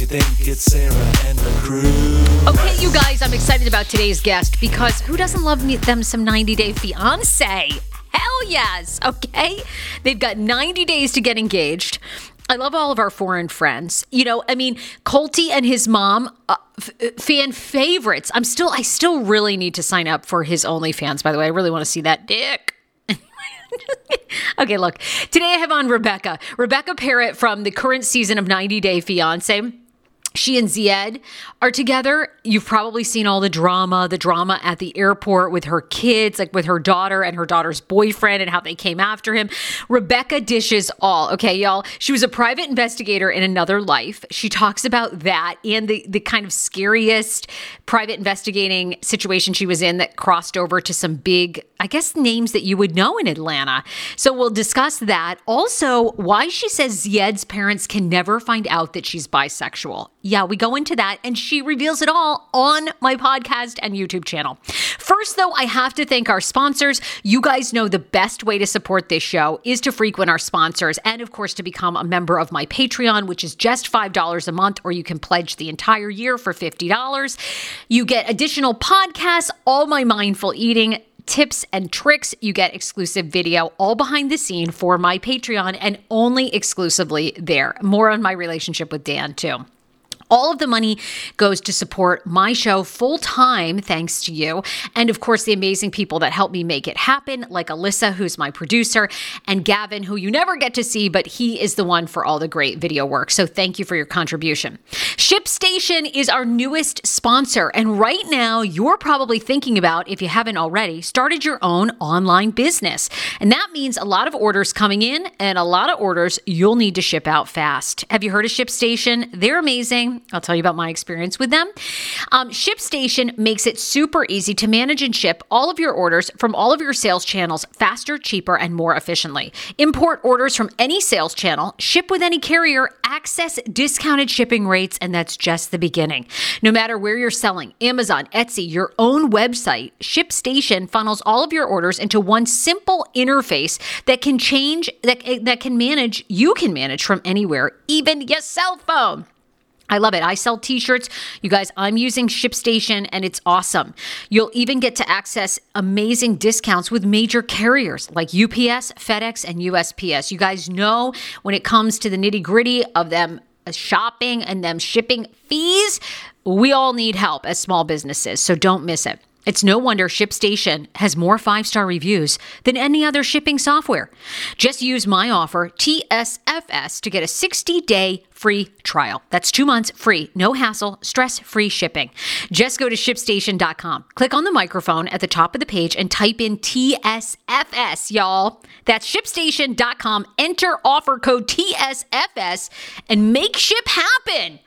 You think. It's Sarah and the crew. Okay, you guys, I'm excited about today's guest because who doesn't love them some 90 Day Fiance? Hell yes, okay? They've got 90 days to get engaged. I love all of our foreign friends. You know, I mean, Colty and his mom, uh, f- fan favorites. I'm still, I still really need to sign up for his OnlyFans. By the way, I really want to see that dick. okay, look. Today I have on Rebecca, Rebecca Parrott from the current season of 90 Day Fiance she and Zied are together. You've probably seen all the drama, the drama at the airport with her kids, like with her daughter and her daughter's boyfriend and how they came after him. Rebecca dishes all. Okay, y'all. She was a private investigator in another life. She talks about that and the, the kind of scariest private investigating situation she was in that crossed over to some big, I guess, names that you would know in Atlanta. So we'll discuss that. Also, why she says Zied's parents can never find out that she's bisexual. Yeah, we go into that and she reveals it all on my podcast and YouTube channel. First, though, I have to thank our sponsors. You guys know the best way to support this show is to frequent our sponsors and, of course, to become a member of my Patreon, which is just $5 a month, or you can pledge the entire year for $50. You get additional podcasts, all my mindful eating tips and tricks. You get exclusive video all behind the scene for my Patreon and only exclusively there. More on my relationship with Dan, too. All of the money goes to support my show full time, thanks to you. And of course, the amazing people that help me make it happen, like Alyssa, who's my producer, and Gavin, who you never get to see, but he is the one for all the great video work. So thank you for your contribution. ShipStation is our newest sponsor. And right now, you're probably thinking about, if you haven't already, started your own online business. And that means a lot of orders coming in and a lot of orders you'll need to ship out fast. Have you heard of ShipStation? They're amazing. I'll tell you about my experience with them. Um, ShipStation makes it super easy to manage and ship all of your orders from all of your sales channels faster, cheaper, and more efficiently. Import orders from any sales channel, ship with any carrier, access discounted shipping rates, and that's just the beginning. No matter where you're selling, Amazon, Etsy, your own website, ShipStation funnels all of your orders into one simple interface that can change, that, that can manage, you can manage from anywhere, even your cell phone. I love it. I sell t shirts. You guys, I'm using ShipStation and it's awesome. You'll even get to access amazing discounts with major carriers like UPS, FedEx, and USPS. You guys know when it comes to the nitty gritty of them uh, shopping and them shipping fees, we all need help as small businesses. So don't miss it. It's no wonder ShipStation has more five star reviews than any other shipping software. Just use my offer, TSFS, to get a 60 day free trial. That's two months free, no hassle, stress free shipping. Just go to shipstation.com, click on the microphone at the top of the page, and type in TSFS, y'all. That's shipstation.com. Enter offer code TSFS and make ship happen.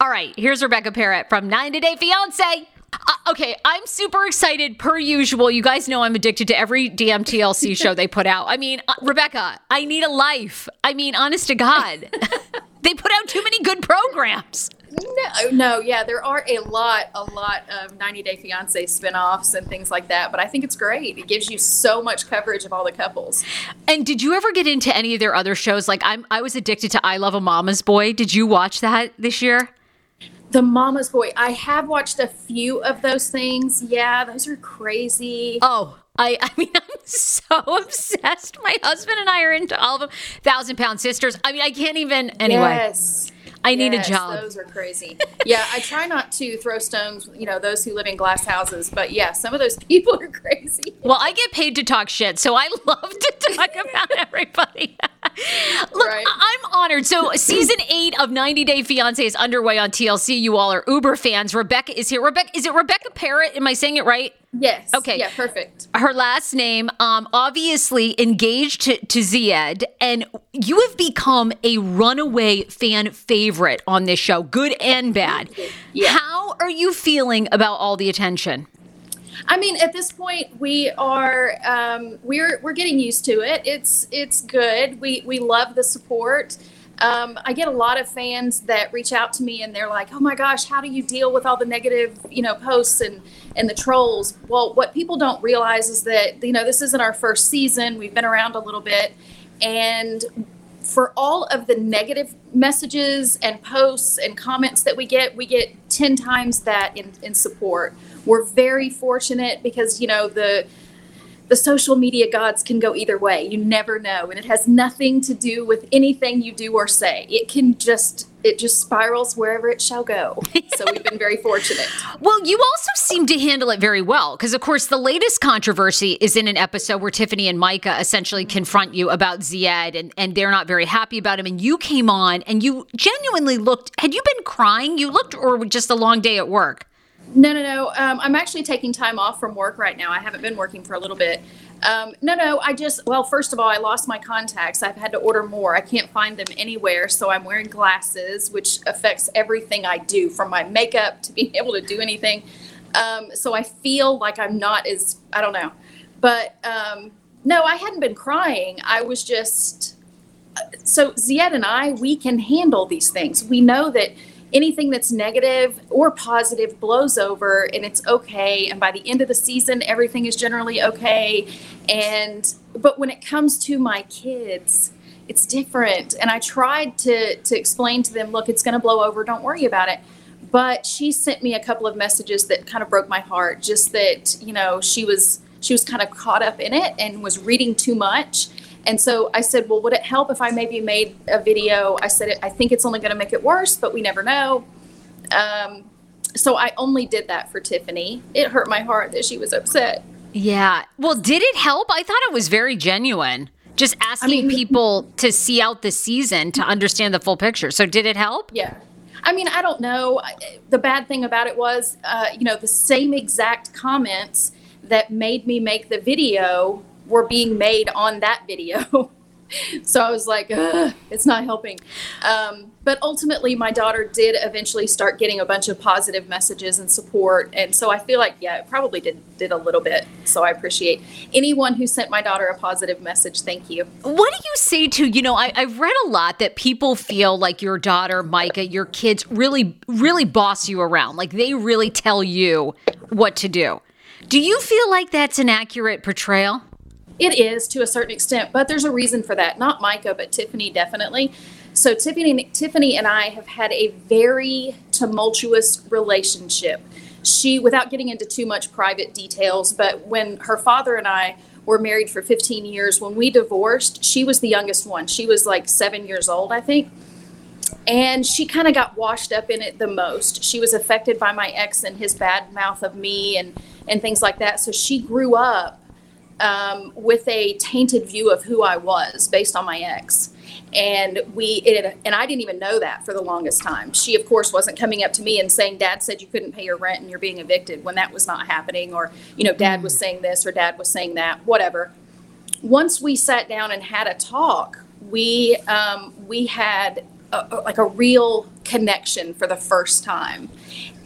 All right, here's Rebecca Parrott from 90 Day Fiance. Uh, okay, I'm super excited per usual. You guys know I'm addicted to every damn TLC show they put out. I mean, uh, Rebecca, I need a life. I mean, honest to God, they put out too many good programs. No, no, yeah, there are a lot, a lot of 90 Day Fiance spinoffs and things like that, but I think it's great. It gives you so much coverage of all the couples. And did you ever get into any of their other shows? Like I'm, I was addicted to I Love a Mama's Boy. Did you watch that this year? The Mama's Boy. I have watched a few of those things. Yeah, those are crazy. Oh, I, I mean, I'm so obsessed. My husband and I are into all of them. Thousand Pound Sisters. I mean, I can't even. Anyway. Yes. I need Yes, a job. Those are crazy. yeah, I try not to throw stones, you know, those who live in glass houses, but yeah, some of those people are crazy. Well, I get paid to talk shit, so I love to talk about everybody. Look, Right. I'm honored. So, season eight of 90 Day Fiance is underway on TLC. You all are Uber fans. Rebecca is here. Rebecca, is it Rebecca Parrott? Am I saying it right? Yes. Okay. Yeah, perfect. her last name, um, obviously engaged to, to Zied, and you have become a runaway fan favorite on this show, good and bad. Yeah. How are you feeling about all the attention? I mean, at this point, we are um, we're we're getting used to it. It's it's good. We we love the support. Um, I get a lot of fans that reach out to me and they're like, "Oh my gosh, how do you deal with all the negative, you know, posts and and the trolls?" Well, what people don't realize is that you know this isn't our first season. We've been around a little bit, and for all of the negative messages and posts and comments that we get, we get 10 times that in, in support. We're very fortunate because, you know, the the social media gods can go either way. You never know. And it has nothing to do with anything you do or say. It can just it just spirals wherever it shall go. So we've been very fortunate. Well, you also seem to handle it very well because, of course, the latest controversy is in an episode where Tiffany and Micah essentially confront you about Zied and, and they're not very happy about him. And you came on and you genuinely looked, had you been crying? You looked, or just a long day at work? No, no, no. Um, I'm actually taking time off from work right now. I haven't been working for a little bit. Um, no, no. I just, well, first of all, I lost my contacts. I've had to order more. I can't find them anywhere. So I'm wearing glasses, which affects everything I do from my makeup to being able to do anything. Um, so I feel like I'm not as, I don't know. But um, no, I hadn't been crying. I was just, so Zied and I, we can handle these things. We know that anything that's negative or positive blows over and it's okay. And by the end of the season, everything is generally okay. And, but when it comes to my kids, it's different. And I tried to, to explain to them, look, it's going to blow over. Don't worry about it. But she sent me a couple of messages that kind of broke my heart. Just that, you know, she was, she was kind of caught up in it and was reading too much. And so I said, Well, would it help if I maybe made a video? I said, I think it's only going to make it worse, but we never know. Um, so I only did that for Tiffany. It hurt my heart that she was upset. Yeah. Well, did it help? I thought it was very genuine. Just asking mean- people to see out the season to understand the full picture. So, did it help? Yeah. I mean, I don't know. The bad thing about it was, uh, you know, the same exact comments that made me make the video were being made on that video. so I was like, it's not helping. Um, but ultimately, my daughter did eventually start getting a bunch of positive messages and support. And so I feel like, yeah, it probably did, did a little bit. So I appreciate anyone who sent my daughter a positive message. Thank you. What do you say to, you know, I, I've read a lot that people feel like your daughter, Micah, your kids really, really boss you around. Like they really tell you what to do. Do you feel like that's an accurate portrayal? It is to a certain extent, but there's a reason for that. Not Micah, but Tiffany definitely. So Tiffany, Tiffany and I have had a very tumultuous relationship. She, without getting into too much private details, but when her father and I were married for 15 years, when we divorced, she was the youngest one. She was like seven years old, I think. And she kind of got washed up in it the most. She was affected by my ex and his bad mouth of me and, and things like that. So she grew up um, with a tainted view of who I was based on my ex. And we, it, and I didn't even know that for the longest time. She, of course, wasn't coming up to me and saying, "Dad said you couldn't pay your rent and you're being evicted," when that was not happening, or you know, Dad was saying this or Dad was saying that, whatever. Once we sat down and had a talk, we um, we had a, a- like a real connection for the first time.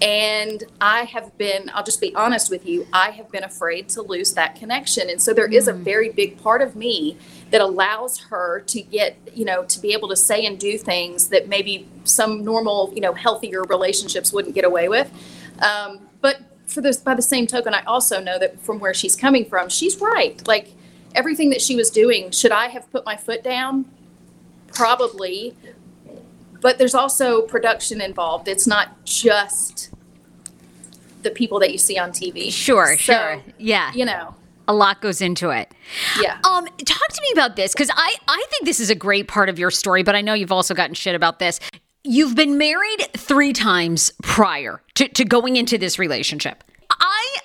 And I have been, I'll just be honest with you, I have been afraid to lose that connection. And so there is a very big part of me that allows her to get, you know, to be able to say and do things that maybe some normal, you know, healthier relationships wouldn't get away with. Um, but for this, by the same token, I also know that from where she's coming from, she's right. Like everything that she was doing, should I have put my foot down? Probably. But there's also production involved. It's not just the people that you see on TV. Sure, So, sure. Yeah. You know, A lot goes into it. yeah. Um, talk to me about this because I I think this is a great part of your story, but I know you've also gotten shit about this. You've been married three times prior to, to going into this relationship.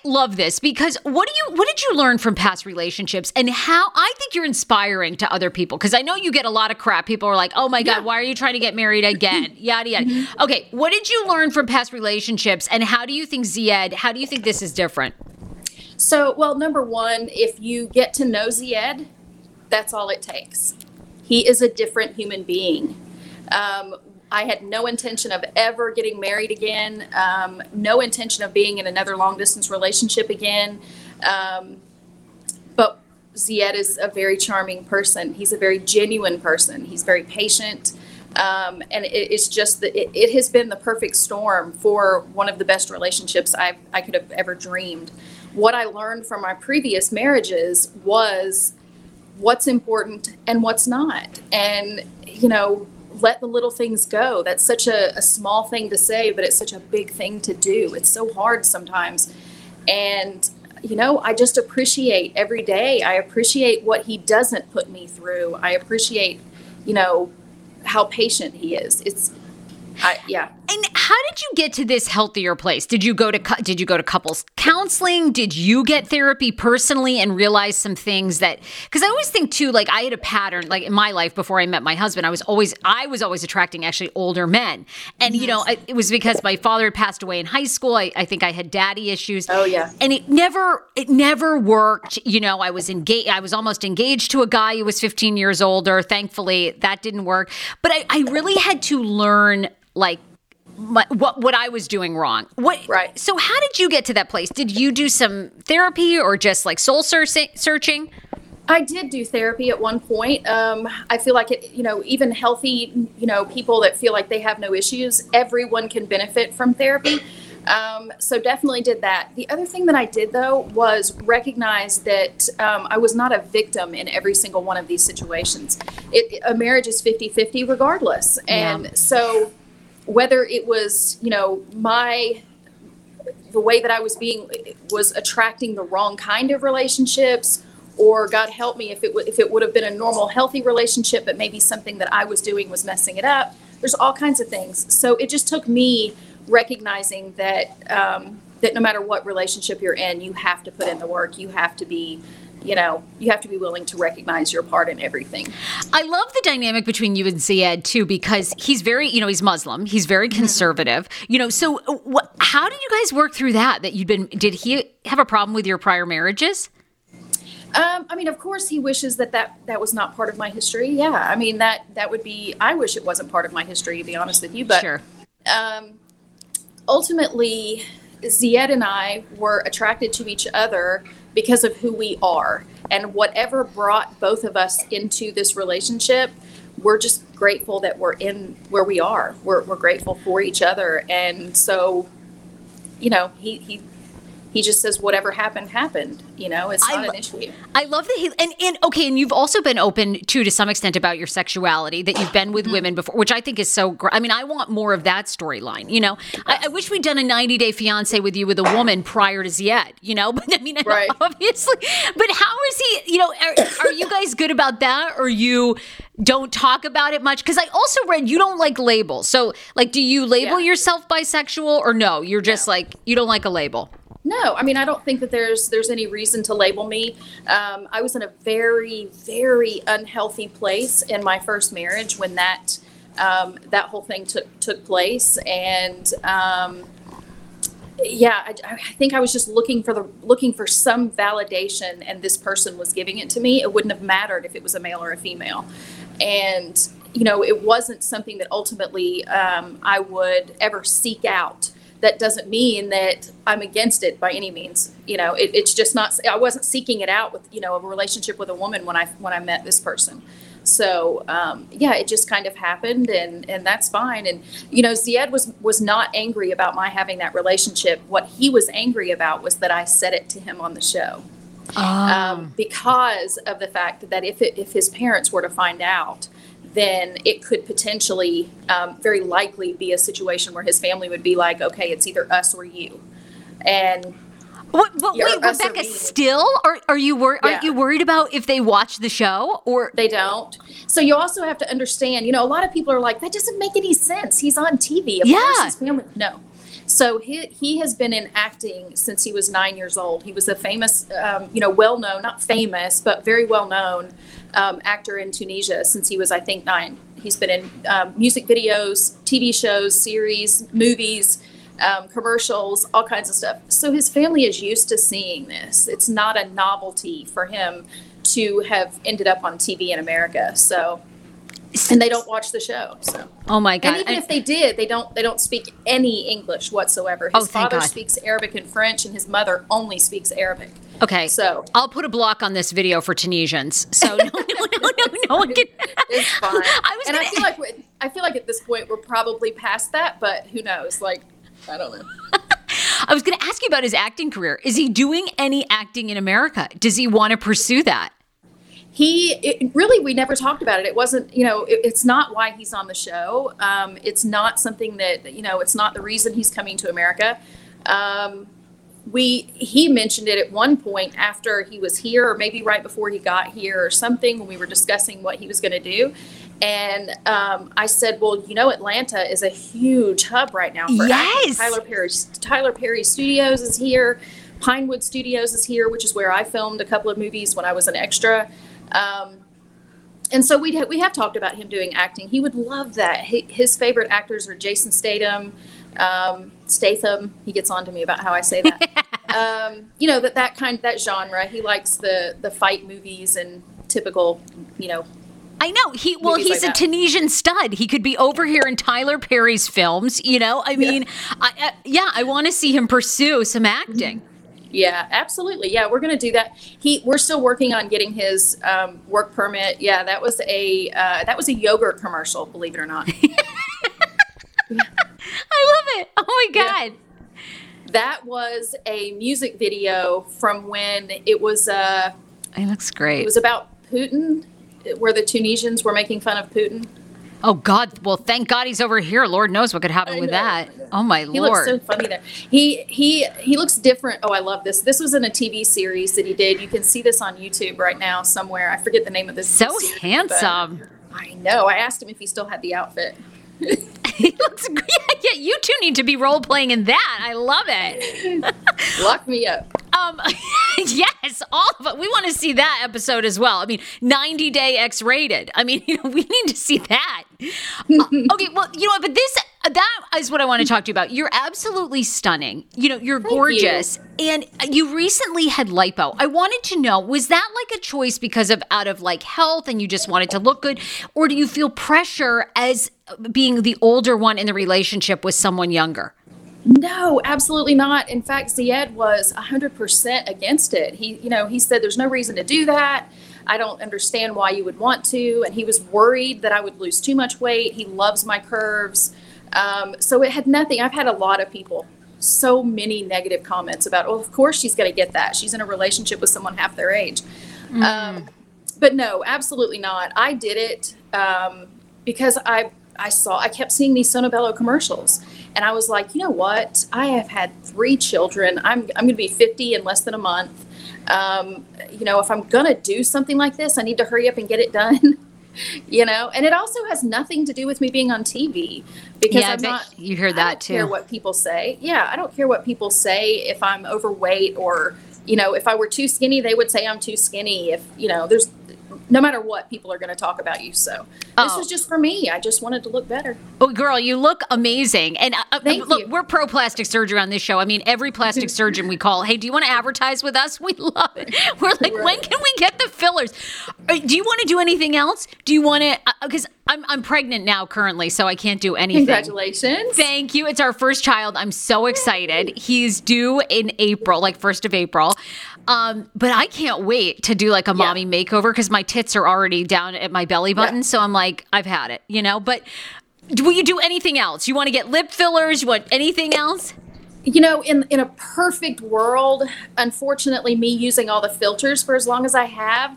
Love this because what do you what did you learn from past relationships and how I think you're inspiring to other people because I know you get a lot of crap. People are like, "Oh my god, Yeah. why are you trying to get married again?" yada yada. Okay, what did you learn from past relationships and how do you think Zied, how do you think this is different? So, well, number one, if you get to know Zied, that's all it takes. He is a different human being. Um, I had no intention of ever getting married again, um, no intention of being in another long distance relationship again. Um, but Zied is a very charming person. He's a very genuine person. He's very patient. Um, and it, it's just that it, it has been the perfect storm for one of the best relationships I've, I could have ever dreamed. What I learned from my previous marriages was what's important and what's not. And, you know, let the little things go. That's such a, a small thing to say, but it's such a big thing to do. It's so hard sometimes. And, you know, I just appreciate every day. I appreciate what he doesn't put me through. I appreciate, you know, how patient he is. It's, I, yeah. And how did you get to this healthier place? Did you go to did you go to couples counseling? Did you get therapy personally and realize some things that cuz I always think too like I had a pattern like in my life before I met my husband I was always I was always attracting actually older men. And you know, I, it was because my father had passed away in high school. I, I think I had daddy issues. Oh, yeah. And it never it never worked. You know, I was engaged I was almost engaged to a guy who was 15 years older. Thankfully, that didn't work. But I, I really had to learn like my, what what I was doing wrong. What Right. So how did you get to that place? Did you do some therapy or just like soul searching? I did do therapy at one point. Um, I feel like it, you know, even healthy, you know, people that feel like they have no issues, everyone can benefit from therapy. Um, so definitely did that. The other thing that I did though was recognize that um, I was not a victim in every single one of these situations. It, a marriage is 50 50 regardless. And Yeah. so whether it was, you know, my the way that I was being was attracting the wrong kind of relationships, or God help me if it would if it would have been a normal, healthy relationship, but maybe something that I was doing was messing it up. There's all kinds of things. So it just took me recognizing that um, that no matter what relationship you're in, you have to put in the work. You have to be you know, you have to be willing to recognize your part in everything. I love the dynamic between you and Zied too, because he's very, you know, he's Muslim, he's very mm-hmm. conservative, you know. So, uh, what, how did you guys work through that? That you'd been, did he have a problem with your prior marriages? Um, I mean, of course, he wishes that, that that was not part of my history. Yeah, I mean that that would be. I wish it wasn't part of my history, to be honest with you. But sure. um, ultimately, Zied and I were attracted to each other because of who we are. And whatever brought both of us into this relationship, we're just grateful that we're in where we are. We're, we're grateful for each other. And so, you know, he, he he just says whatever happened happened you know? It's not I, an issue. I love that he and, and okay and you've also been open too to some extent about your sexuality that you've been with mm-hmm. women before which i think is so great i mean i want more of that storyline you know? I, I, wish we'd done a 90 day fiance with you with a woman prior to Zied you know? But i mean right. obviously but how is he you know are, are you guys good about that or you don't talk about it much? Because i also read you don't like labels so like do you label yeah. yourself bisexual or no? You're just like you don't like a label no, I mean I don't think that there's there's any reason to label me. Um, I was in a very very unhealthy place in my first marriage when that um, that whole thing took took place, and um, yeah, I, I, think I was just looking for the looking for some validation, and this person was giving it to me. It wouldn't have mattered if it was a male or a female, and you know it wasn't something that ultimately um, I would ever seek out that doesn't mean that I'm against it by any means. You know, it, it's just not. I wasn't seeking it out with you know a relationship with a woman when I when I met this person. So um, yeah, it just kind of happened, and and that's fine. And you know, Zied was was not angry about my having that relationship. What he was angry about was that I said it to him on the show. Oh. Um, because of the fact that if it, if his parents were to find out, then it could potentially um, very likely be a situation where his family would be like, okay, it's either us or you. And what, but wait, Rebecca, still are are you wor- yeah. are you worried about if they watch the show or they don't? So you also have to understand. You know, a lot of people are like, that doesn't make any sense. He's on TV. Of yeah. his family. No. So he, he has been in acting since he was nine years old. He was a famous, um, you know, well known, not famous, but very well known um, actor in Tunisia since he was, I think, nine. He's been in um, music videos, TV shows, series, movies, um, commercials, all kinds of stuff. So his family is used to seeing this. It's not a novelty for him to have ended up on TV in America. So and they don't watch the show. So oh my god! And even if they did, they don't they don't speak any English whatsoever. Oh, his oh, father god. speaks Arabic and French, and his mother only speaks Arabic. Okay, so I'll put a block on this video for Tunisians. So no, no, no, no, no one can. It's fine. I was, and gonna... I feel like I feel like at this point we're probably past that, but who knows? Like I don't know. I was going to ask you about his acting career. Is he doing any acting in America? Does he want to pursue that? He it, really we never talked about it it wasn't you know it, it's not why he's on the show um, it's not something that you know it's not the reason he's coming to america um, we he mentioned it at one point after he was here or maybe right before he got here or something when we were discussing what he was going to do and um, I said, "Well, you know, Atlanta is a huge hub right now for yes. Tyler Perry. Tyler Perry Studios is here. Pinewood Studios is here, which is where I filmed a couple of movies when I was an extra. Um, and so we we have talked about him doing acting. He would love that. He, his favorite actors are Jason Statham, um, Statham. He gets on to me about how I say that. um, you know that that kind that genre. He likes the the fight movies and typical, you know. I know he. Well, he's like a. Tunisian stud. He could be over here in Tyler Perry's films. You know, I mean, yeah, I, uh, yeah, I want to see him pursue some acting. Mm-hmm. Yeah, absolutely. Yeah, we're going to do that. He, we're still working on getting his um, work permit. Yeah, that was a uh, that was a yogurt commercial. Believe it or not. I love it. Oh my god. Yeah. That was a music video from when it was. Uh, it looks great. It was about Putin, where the Tunisians were making fun of Putin. Oh God! Well, thank God he's over here. Lord knows what could happen with that. Oh my He Lord! looks so funny there. He he he looks different. Oh, I love this. This was in a TV series that he did. You can see this on YouTube right now somewhere. I forget the name of this. so series, handsome. I know. I asked him if he still had the outfit. he looks great. Yeah, you two need to be role playing in that. I love it. Lock me up. Um, yes, all of it. We want to see that episode as well. I mean, 90 day X rated. I mean, you know, we need to see that. Uh, okay, well, you know what? But this, that is what I want to talk to you about. You're absolutely stunning. You know, you're Thank you. gorgeous. And you recently had lipo. I wanted to know, was that like a choice because of out of like health and you just wanted to look good? Or do you feel pressure as being the older one in the relationship with someone younger? No, absolutely not. In fact, Zied was 100% against it. He, you know, he said there's no reason to do that. I don't understand why you would want to. And he was worried that I would lose too much weight. He loves my curves. Um, so it had nothing. I've had a lot of people, so many negative comments about, oh, of course she's going to get that. She's in a relationship with someone half their age. Um, but no, absolutely not. I did it um, because I I saw I kept seeing these Sono Bello commercials, and I was like, you know what? I have had three children. I'm I'm going to be 50 in less than a month. Um, you know, if I'm going to do something like this, I need to hurry up and get it done. you know, and it also has nothing to do with me being on TV because Yeah, I I'm not. you hear I that don't care what people say. Yeah, I don't care what people say if I'm overweight or you know if I were too skinny, they would say I'm too skinny. If you know, there's no matter what, people are going to talk about you. So this Oh. was just for me. I just wanted to look better. Oh, girl, you look amazing. And uh, uh, Thank look, you. we're pro plastic surgery on this show. I mean, every plastic surgeon we call, hey, do you want to advertise with us? We love it. We're like, when can we get the fillers? Uh, Do you want to do anything else? Do you want to? Because I'm I'm pregnant now currently, so I can't do anything. Congratulations. Thank you. It's our first child. I'm so excited. He's due in April, like first of April. Um, but I can't wait to do like a mommy makeover because my tits are already down at my belly button. Yeah. So I'm like, I've had it, you know. But will you do anything else? You want to get lip fillers? You want anything else? you know, in in a perfect world, unfortunately, me using all the filters for as long as I have,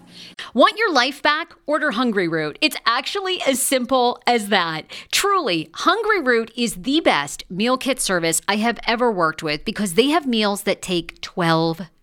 Want your life back? Order Hungryroot. It's actually as simple as that. Truly, Hungryroot is the best meal kit service I have ever worked with because they have meals that take 12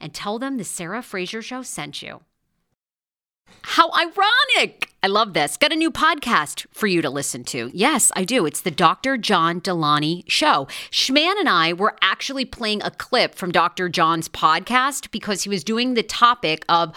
and tell them the Sarah Fraser Show sent you. How ironic! I love this. Got a new podcast for you to listen to. Yes, I do. It's the Dr. John Delony Show. Schman and I were actually playing a clip from Dr. John's podcast because he was doing the topic of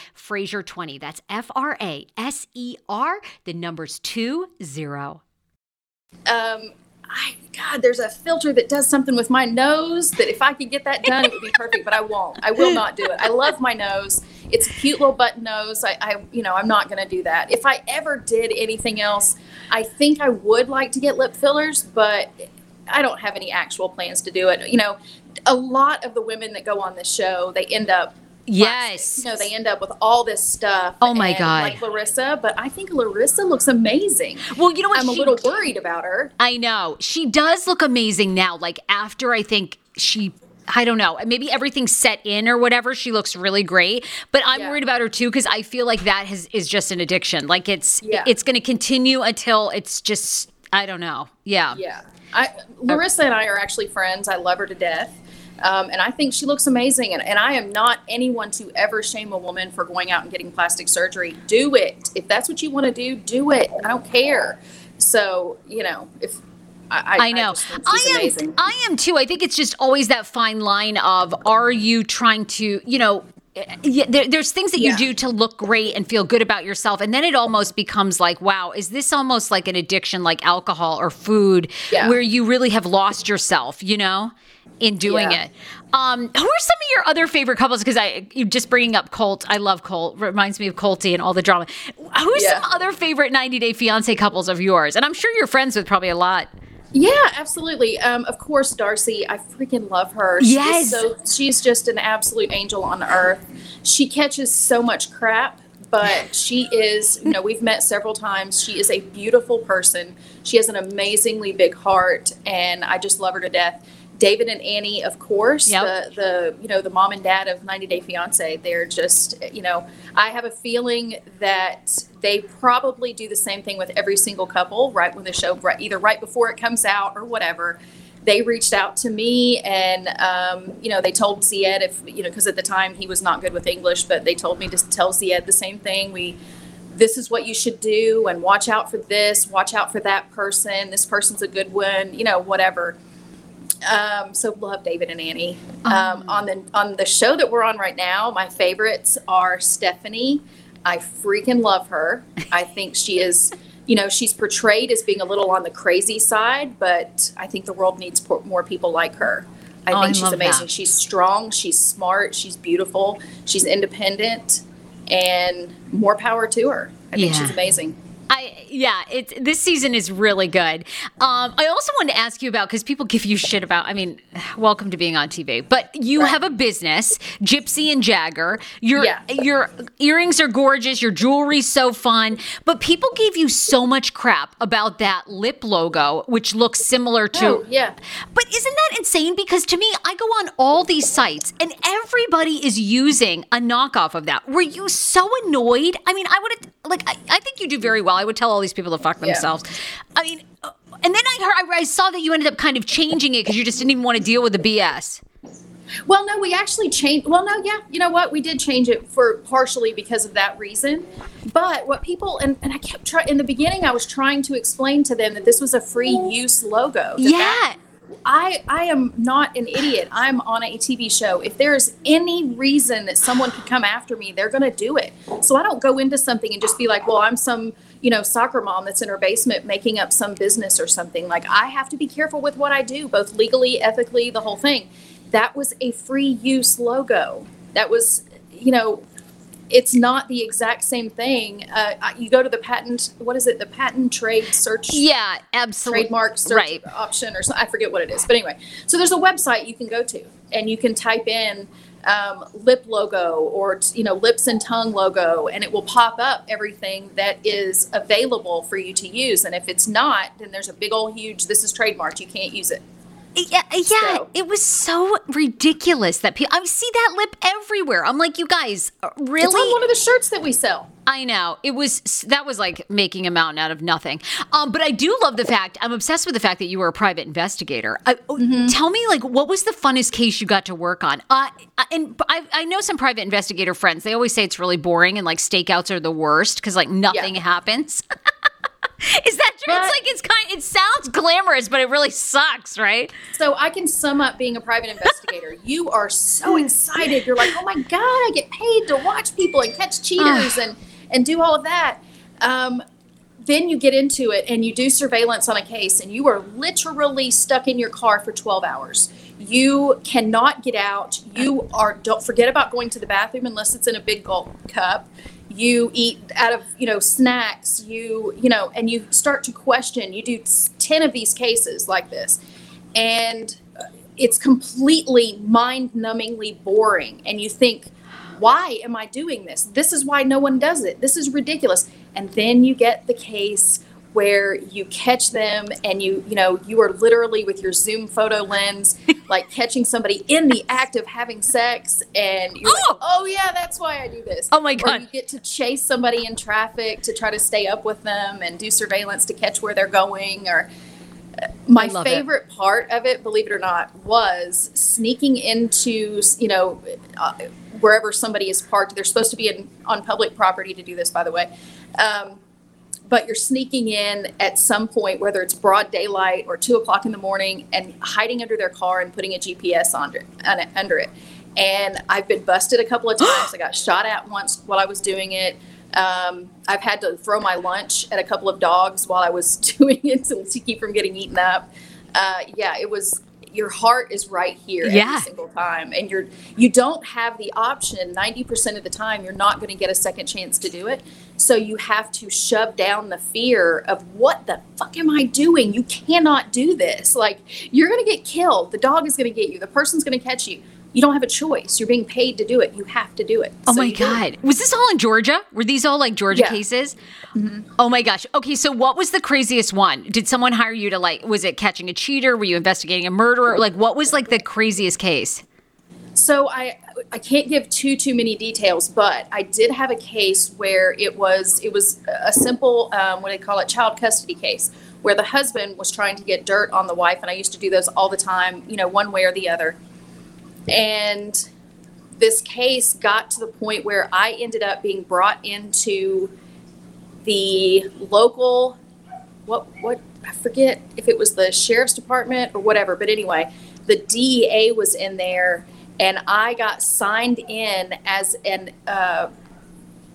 Fraser20. That's F R A S E R, the numbers two zero. Um, I God, there's a filter that does something with my nose that if I could get that done, it would be perfect. But I won't. I will not do it. I love my nose. It's a cute little button nose. I, I you know, I'm not going to do that. If I ever did anything else, I think I would like to get lip fillers, but I don't have any actual plans to do it. You know, a lot of the women that go on this show, they end up Yes. You know, they end up with all this stuff. Oh my and, God. Like Larissa, but I think Larissa looks amazing. Well, you know what? I'm a little worried about her. I know. She does look amazing now. Like after I think she I don't know. Maybe everything's set in or whatever. She looks really great, but I'm Yeah. worried about her too because I feel like that has is just an addiction. Like it's Yeah. it's going to continue until it's just I don't know. Yeah. Yeah. I Larissa and I are actually friends. I love her to death. Um, and I think she looks amazing. And, and I am not anyone to ever shame a woman for going out and getting plastic surgery. Do it. If that's what you want to do, do it. I don't care. So, you know, if I, I, I know. think I, am. amazing. I am too. I think it's just always that fine line of are you trying to, you know, yeah, there, there's things that you Yeah. do to look great and feel good about yourself, and then it almost becomes like, wow, is this almost like an addiction, like alcohol or food, Yeah. where you really have lost yourself, you know, in doing it. Um, who are some of your other favorite couples? Because I you just bringing up Colt, I love Colt. Reminds me of Colty and all the drama. Who's some other favorite 90 Day Fiance couples of yours? And I'm sure you're friends with probably a lot. Yeah, absolutely. Um, of course, Darcy, I freaking love her. She's Yes. so she's just an absolute angel on earth. She catches so much crap, but she is, you know, we've met several times. She is a beautiful person. She has an amazingly big heart, and I just love her to death. David and Annie, of course, Yep. the the you know the mom and dad of 90 Day Fiance. They're just you know I have a feeling that they probably do the same thing with every single couple right when the show either right before it comes out or whatever. They reached out to me and um, you know they told Zied if you know because at the time he was not good with English, but they told me to tell Zied the same thing. We this is what you should do and watch out for this watch out for that person this person's a good one you know whatever um, so love david and annie um, on the on the show that we're on right now my favorites are stephanie i freaking love her i think she is you know she's portrayed as being a little on the crazy side but i think the world needs more people like her i Oh, I think she's amazing that. she's strong she's smart she's beautiful she's independent and more power to her. I think Yeah. she's amazing. Yeah, it's this season is really good. Um, I also wanted to ask you about because people give you shit about. I mean, welcome to being on TV, but you Right. have a business, Gypsy and Jagger. Your Yeah. your earrings are gorgeous. Your jewelry's so fun, but people gave you so much crap about that lip logo, which looks similar to. Oh, yeah. But isn't that insane? Because to me, I go on all these sites and everybody is using a knockoff of that. Were you so annoyed? I mean, I would have, like, I, I think you do very well. I would tell all these people to fuck Yeah. themselves. I mean, uh, and then I heard, I, saw that you ended up kind of changing it because you just didn't even want to deal with the BS. Well, no, we actually changed. Well, no, yeah, you know what? We did change it for partially because of that reason. But what people and, and I kept trying in the beginning, I was trying to explain to them that this was a free use logo. Yeah. that- I I am not an idiot. I'm on a TV show. If there's any reason that someone could come after me, they're going to do it. So I don't go into something and just be like, "Well, I'm some, you know, soccer mom that's in her basement making up some business or something." Like I have to be careful with what I do, both legally, ethically, the whole thing. That was a free use logo. That was, you know, it's not the exact same thing. Uh, you go to the patent, what is it? The patent trade search Yeah, absolutely. trademark search Right. option or something. I forget what it is. But anyway, so there's a website you can go to and you can type in um, lip logo or, you know, lips and tongue logo and it will pop up everything that is available for you to use. And if it's not, then there's a big old huge, this is trademarked. You can't use it. Yeah, yeah, So- it was so ridiculous that people. I see that lip everywhere. I'm like, you guys, really? It's on one of the shirts that we sell. I know it was that was like making a mountain out of nothing. Um, but I do love the fact I'm obsessed with the fact that you were a private investigator. I, oh, Mm-hmm. Tell me, like, what was the funnest case you got to work on? Uh, and I, I know some private investigator friends. They always say it's really boring and like stakeouts are the worst because like nothing Yeah. happens. Is that true? But- it's like it's kind. It sounds glamorous, but it really sucks, right? So I can sum up being a private investigator. you are so excited. You're like, oh my god, I get paid to watch people and catch cheaters and and do all of that. Um, then you get into it and you do surveillance on a case, and you are literally stuck in your car for 12 hours. You cannot get out. You are don't forget about going to the bathroom unless it's in a big gulp cup. You eat out of you know snacks. You you know, and you start to question. You do 10 of these cases like this and uh, it's completely mind-numbingly boring and you think why am i doing this this is why no one does it this is ridiculous and then you get the case where you catch them and you you know you are literally with your zoom photo lens like catching somebody in the act of having sex and you're Oh! like oh yeah that's why i do this Oh my or God. you get to chase somebody in traffic to try to stay up with them and do surveillance to catch where they're going or my love it. favorite part of it, believe it or not, was sneaking into, you know, uh, wherever somebody is parked. They're supposed to be in, on public property to do this, by the way. Um, but you're sneaking in at some point, whether it's broad daylight or two o'clock in the morning, and hiding under their car and putting a GPS under, it- under it. And I've been busted a couple of times. I got shot at once while I was doing it. Um, I've had to throw my lunch at a couple of dogs while I was doing it to, to keep from getting eaten up. Uh, yeah, it was. Your heart is right here Yeah. every single time, and you're you don't have the option. Ninety percent of the time, you're not going to get a second chance to do it. So you have to shove down the fear of what the fuck am I doing? You cannot do this. Like you're going to get killed. The dog is going to get you. The person's going to catch you. You don't have a choice. You're being paid to do it. You have to do it. Oh So my you do it. God. Was this all in Georgia? Were these all like Georgia Yeah. Mm-hmm. cases? Oh my gosh. Okay, so what was the craziest one? Did someone hire you to like, was it catching a cheater? Were you investigating a murderer? Like, what was like the craziest case? So I I can't give too too many details, but I did have a case where it was it was a simple um, what do they call it child custody case where the husband was trying to get dirt on the wife, and I used to do those all the time, you know, one way or the other. And this case got to the point where I ended up being brought into the local what what I forget if it was the sheriff's department or whatever, but anyway, the DEA was in there, and I got signed in as an uh,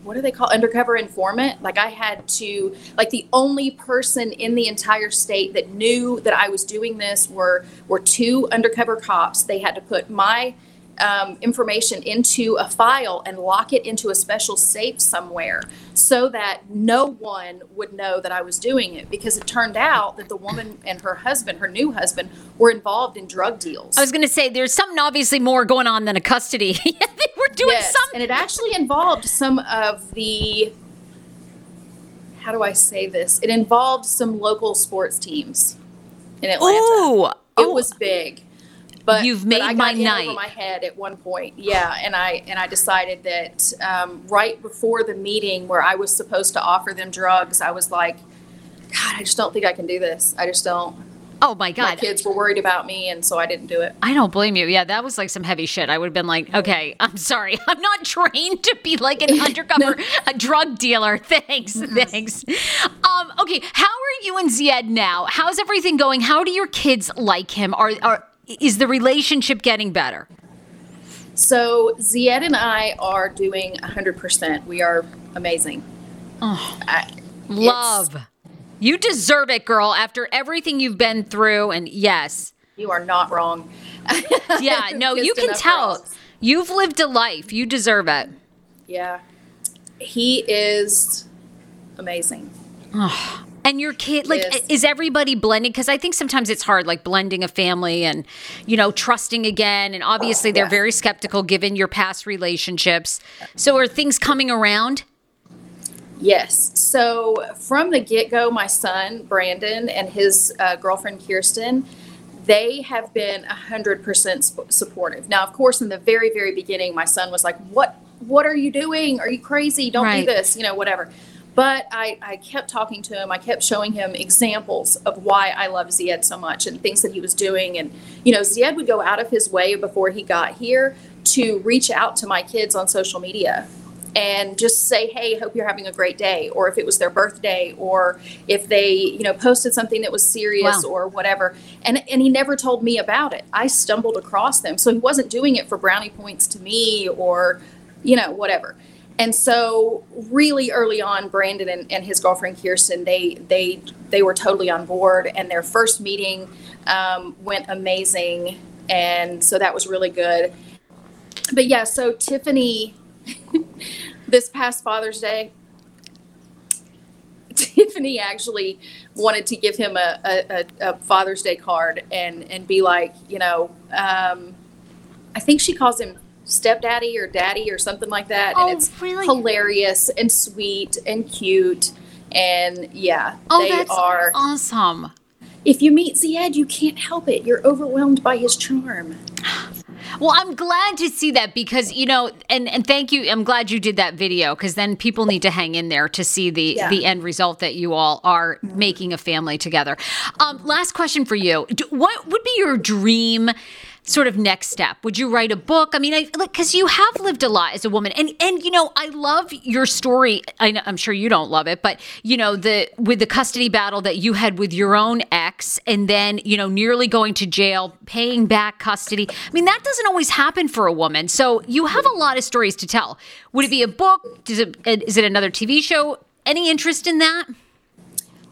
what do they call undercover informant? Like I had to like the only person in the entire state that knew that I was doing this were were two undercover cops. They had to put my um, information into a file and lock it into a special safe somewhere so that no one would know that I was doing it because it turned out that the woman and her husband, her new husband, were involved in drug deals. I was going to say there's something obviously more going on than a custody. they were doing Yes, something. and it actually involved some of the. How do I say this? It involved some local sports teams in Atlanta. Ooh. It Oh. was big. But You've but made I got my in night. Over my head at one point, yeah, and I and I decided that um, right before the meeting where I was supposed to offer them drugs, I was like, God, I just don't think I can do this. I just don't. Oh my god. My kids were worried about me, and so I didn't do it. I don't blame you. Yeah, that was like some heavy shit. I would have been like, okay, I'm sorry. I'm not trained to be like an undercover a drug dealer. Thanks. Thanks. Um, okay, how are you and Zied now? How's everything going? How do your kids like him? Are are is the relationship getting better? So Zied and I are doing 100%. We are amazing. Oh, I- Love. You deserve it, girl, after everything you've been through. And yes, You are not wrong. yeah, no, you can tell. You've lived a life. You deserve it. Yeah. He is amazing. And your kid, like, Yes. is everybody blending? Because I think sometimes it's hard, like blending a family and, you know, trusting again. And obviously, they're very skeptical given your past relationships. So, are things coming around? Yes. So from the get go, my son, Brandon, and his uh, girlfriend, Kirsten, they have been 100% sp- supportive. Now, of course, in the very, very beginning, my son was like, What? What are you doing? Are you crazy? Don't Right. do this, you know, whatever. But I, I kept talking to him. I kept showing him examples of why I love Zied so much and things that he was doing. And, you know, Zied would go out of his way before he got here to reach out to my kids on social media and just say, "Hey, hope you're having a great day," or if it was their birthday, or if they, you know, posted something that was serious Wow. or whatever. And and he never told me about it. I stumbled across them, so he wasn't doing it for brownie points to me or, you know, whatever. And so, really early on, Brandon and, and his girlfriend Kirsten, they they they were totally on board, and their first meeting um, went amazing, and so that was really good. But yeah, so Tiffany this past Father's Day, Tiffany actually wanted to give him a, a, a, Father's Day card and, and be like, you know, um, I think she calls him stepdaddy or daddy or something like that. Oh, and it's really? hilarious and sweet and cute. And yeah, Oh, they that's are. awesome. If you meet Zied, you can't help it. You're overwhelmed by his charm. Well, I'm glad to see that because you know, and and thank you. I'm glad you did that video because then people need to hang in there to see the Yeah. the end result that you all are making a family together. Um, last question for you: What would be your dream? Sort of next step. Would you write a book? I mean, I like because you have lived a lot as a woman, and and you know, I love your story. I I'm sure you don't love it, but you know, the with the custody battle that you had with your own ex, and then you know, nearly going to jail, paying back custody. I mean, that doesn't always happen for a woman. So you have a lot of stories to tell. Would it be a book? Does it? Is it another TV show? Any interest in that?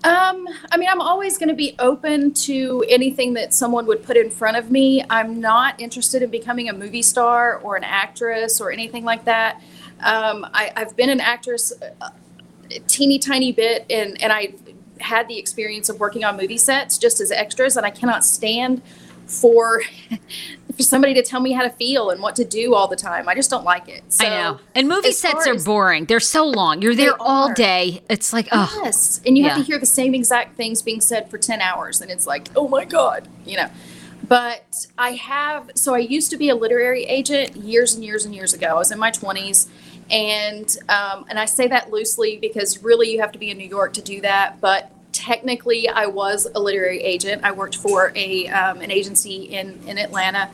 Um, I mean, I'm always going to be open to anything that someone would put in front of me. I'm not interested in becoming a movie star or an actress or anything like that. Um, I, I've been an actress a, a teeny tiny bit, and and I had the experience of working on movie sets just as extras, and I cannot stand for for somebody to tell me how to feel and what to do all the time. I just don't like it. So, I know. And movie sets are boring. They're so long. You're there all are. day. It's like, oh, Yes, and you have to hear the same exact things being said for 10 hours, and it's like, oh my God, you know. But I have, so I used to be a literary agent years and years and years ago. I was in my 20s, and um, and I say that loosely because really you have to be in New York to do that. But technically, I was a literary agent. I worked for a um, an agency in in Atlanta.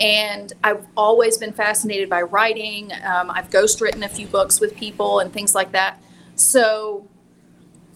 And I've always been fascinated by writing. Um, I've ghostwritten a few books with people and things like that. So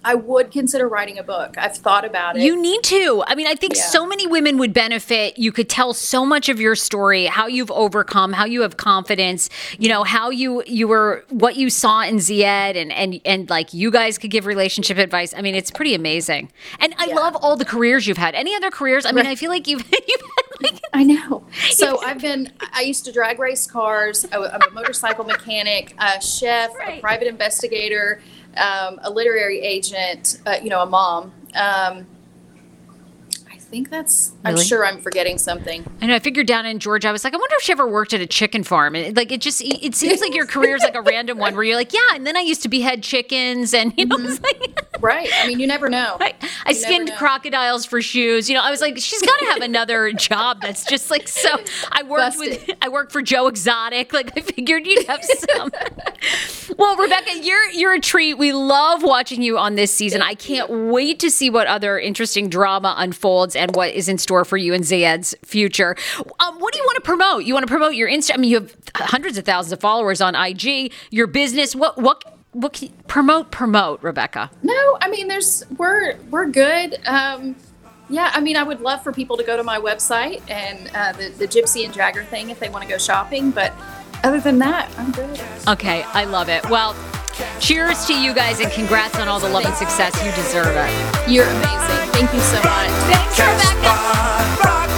I would consider writing a book. I've thought about it. You need to. I mean, I think Yeah. so many women would benefit. You could tell so much of your story, how you've overcome, how you have confidence, you know, how you you were what you saw in Zied and and and like you guys could give relationship advice. I mean, it's pretty amazing. And I Yeah. love all the careers you've had. Any other careers? I mean, Right. I feel like you've, you've like, I know. So I've been. I used to drag race cars. I, am a motorcycle mechanic, a chef, Right. a private investigator, um, a literary agent. Uh, you know, a mom. Um, think that's. I'm sure I'm forgetting something. I know. I figured down in Georgia, I was like, I wonder if she ever worked at a chicken farm. And like, it just, it seems like your career is like a random one where you're like, yeah. And then I used to behead chickens, and you know, it's mm-hmm. like, Right. I mean, you never know. I, I You never skinned crocodiles for shoes. You know, I was like, she's got to have another job that's just like so. I worked with, I worked for Joe Exotic. Like, I figured you'd have some. well, Rebecca, you're you're a treat. We love watching you on this season. I can't wait to see what other interesting drama unfolds and what is in store for you and Zied's future. Um, what do you want to promote? You want to promote your Insta? I mean, you have hundreds of thousands of followers on IG. Your business. What what what? Can, promote promote, Rebecca. No, I mean, there's we're we're good. Um, yeah, I mean, I would love for people to go to my website and uh, the the Gypsy and Jagger thing if they want to go shopping. But other than that, I'm good. Okay, I love it. Well, cheers to you guys and congrats on all the love and success. You deserve it. You're amazing. Thank you so much. Thanks, Rebecca. by